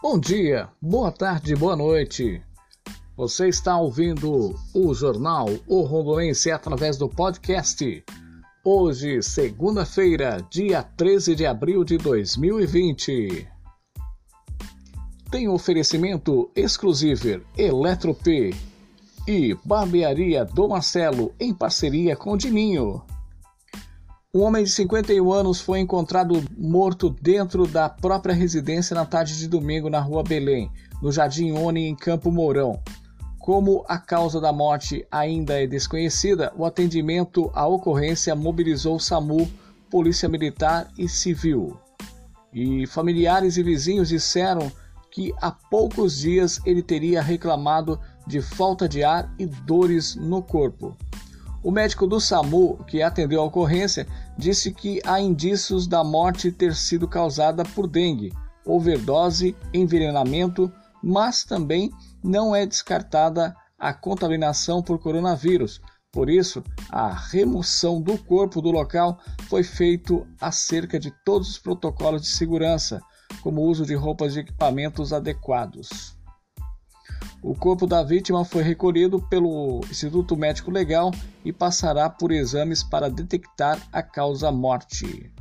Bom dia, boa tarde, boa noite. Você está ouvindo o jornal O Rondonense através do podcast. Hoje, segunda-feira, dia 13 de abril de 2020. Tem oferecimento exclusivo Eletrop e Barbearia do Marcelo em parceria com Dininho. Um homem de 51 anos foi encontrado morto dentro da própria residência na tarde de domingo na rua Belém, no Jardim Oni, em Campo Mourão. Como a causa da morte ainda é desconhecida, o atendimento à ocorrência mobilizou o SAMU, Polícia Militar e Civil. E familiares e vizinhos disseram que há poucos dias ele teria reclamado de falta de ar e dores no corpo. O médico do SAMU, que atendeu a ocorrência, disse que há indícios da morte ter sido causada por dengue, overdose, envenenamento, mas também não é descartada a contaminação por coronavírus. Por isso, a remoção do corpo do local foi feito acerca de todos os protocolos de segurança, como o uso de roupas e equipamentos adequados. O corpo da vítima foi recolhido pelo Instituto Médico Legal e passará por exames para detectar a causa-morte.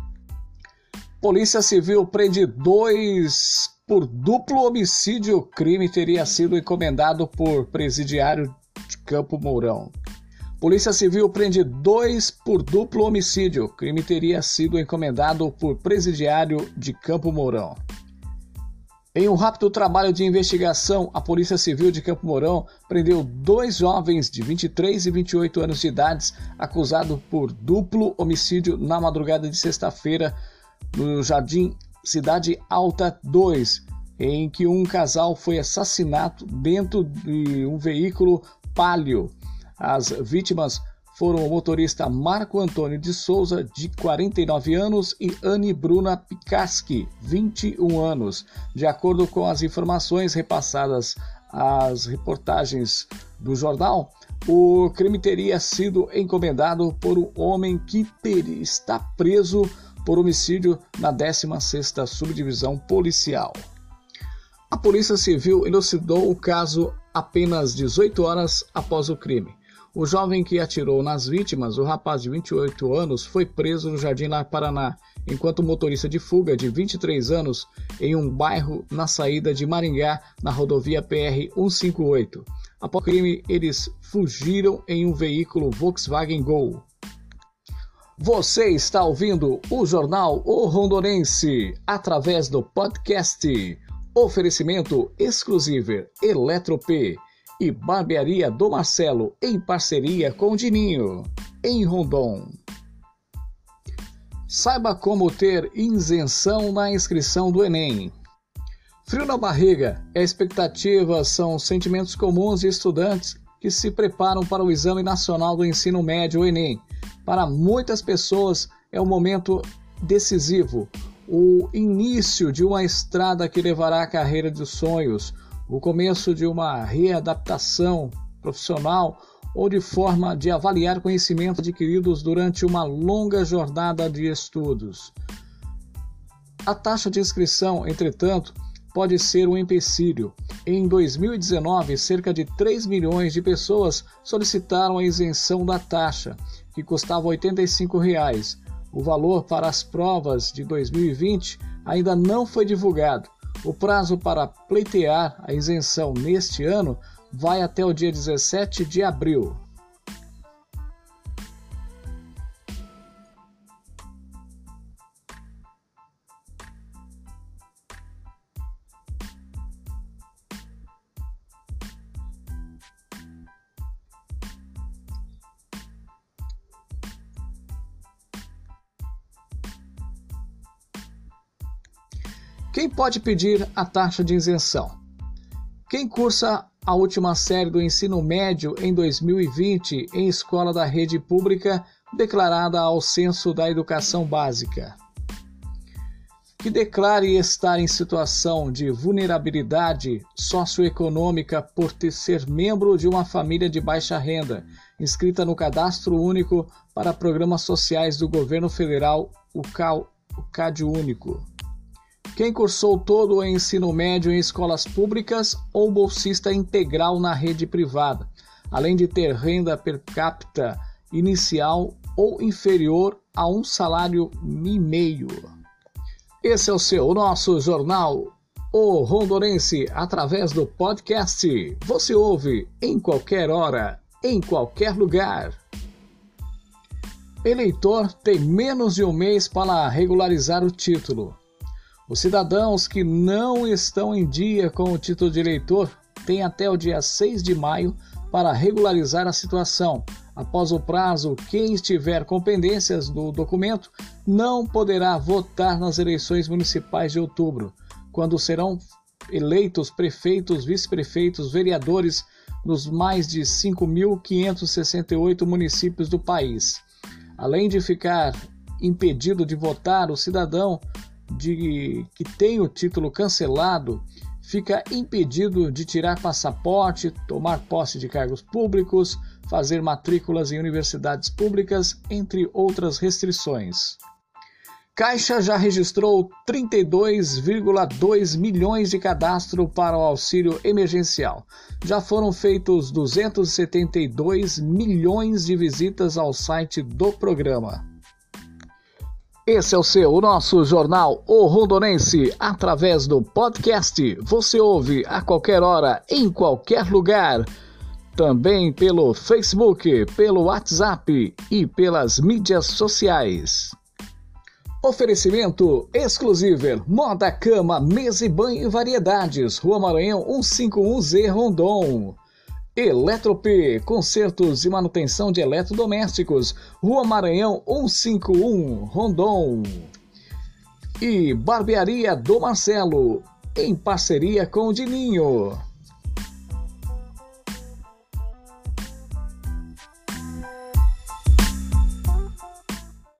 Polícia Civil prende dois por duplo homicídio. Crime teria sido encomendado por presidiário de Campo Mourão. Polícia Civil prende dois por duplo homicídio. Crime teria sido encomendado por presidiário de Campo Mourão. Em um rápido trabalho de investigação, a Polícia Civil de Campo Mourão prendeu dois jovens de 23 e 28 anos de idade acusados por duplo homicídio na madrugada de sexta-feira no Jardim Cidade Alta 2, em que um casal foi assassinado dentro de um veículo Palio. As vítimas foram o motorista Marco Antônio de Souza, de 49 anos, e Anne Bruna Picaski, 21 anos. De acordo com as informações repassadas às reportagens do jornal, o crime teria sido encomendado por um homem que está preso por homicídio na 16ª Subdivisão Policial. A Polícia Civil elucidou o caso apenas 18 horas após o crime. O jovem que atirou nas vítimas, o rapaz de 28 anos, foi preso no Jardim Lar Paraná, enquanto o motorista de fuga de 23 anos em um bairro na saída de Maringá, na rodovia PR 158. Após o crime, eles fugiram em um veículo Volkswagen Gol. Você está ouvindo o jornal O Rondonense através do podcast. Oferecimento exclusivo Eletrop e Barbearia do Marcelo, em parceria com Dininho, em Rondon. Saiba como ter isenção na inscrição do Enem. Frio na barriga e a expectativa são sentimentos comuns de estudantes que se preparam para o Exame Nacional do Ensino Médio, o Enem. Para muitas pessoas é um momento decisivo, o início de uma estrada que levará à carreira dos sonhos, o começo de uma readaptação profissional ou de forma de avaliar conhecimentos adquiridos durante uma longa jornada de estudos. A taxa de inscrição, entretanto, pode ser um empecilho. Em 2019, cerca de 3 milhões de pessoas solicitaram a isenção da taxa, que custava 85 reais. O valor para as provas de 2020 ainda não foi divulgado, o prazo para pleitear a isenção neste ano vai até o dia 17 de abril. Quem pode pedir a taxa de isenção? Quem cursa a última série do ensino médio em 2020 em escola da rede pública declarada ao Censo da Educação Básica. Que declare estar em situação de vulnerabilidade socioeconômica por ser membro de uma família de baixa renda, inscrita no Cadastro Único para Programas Sociais do Governo Federal, o CAD Único Quem cursou todo o ensino médio em escolas públicas ou bolsista integral na rede privada, além de ter renda per capita inicial ou inferior a um salário e meio. Esse é o seu, o nosso jornal, o Rondonense, através do podcast. Você ouve em qualquer hora, em qualquer lugar. Eleitor tem menos de um mês para regularizar o título. Os cidadãos que não estão em dia com o título de eleitor têm até o dia 6 de maio para regularizar a situação. Após o prazo, quem estiver com pendências do documento não poderá votar nas eleições municipais de outubro, quando serão eleitos prefeitos, vice-prefeitos, vereadores nos mais de 5.568 municípios do país. Além de ficar impedido de votar, o cidadão de que tem o título cancelado fica impedido de tirar passaporte, tomar posse de cargos públicos, fazer matrículas em universidades públicas, entre outras restrições. Caixa já registrou 32,2 milhões de cadastro para o auxílio emergencial. Já foram feitos 272 milhões de visitas ao site do programa. Esse é o seu, o nosso jornal O Rondonense, através do podcast. Você ouve a qualquer hora, em qualquer lugar. Também pelo Facebook, pelo WhatsApp e pelas mídias sociais. Oferecimento exclusivo Moda Cama, Mesa e Banho e Variedades, Rua Maranhão 151Z Rondon. Eletrop, consertos e manutenção de eletrodomésticos, Rua Maranhão 151, Rondon. E Barbearia do Marcelo, em parceria com o Dininho.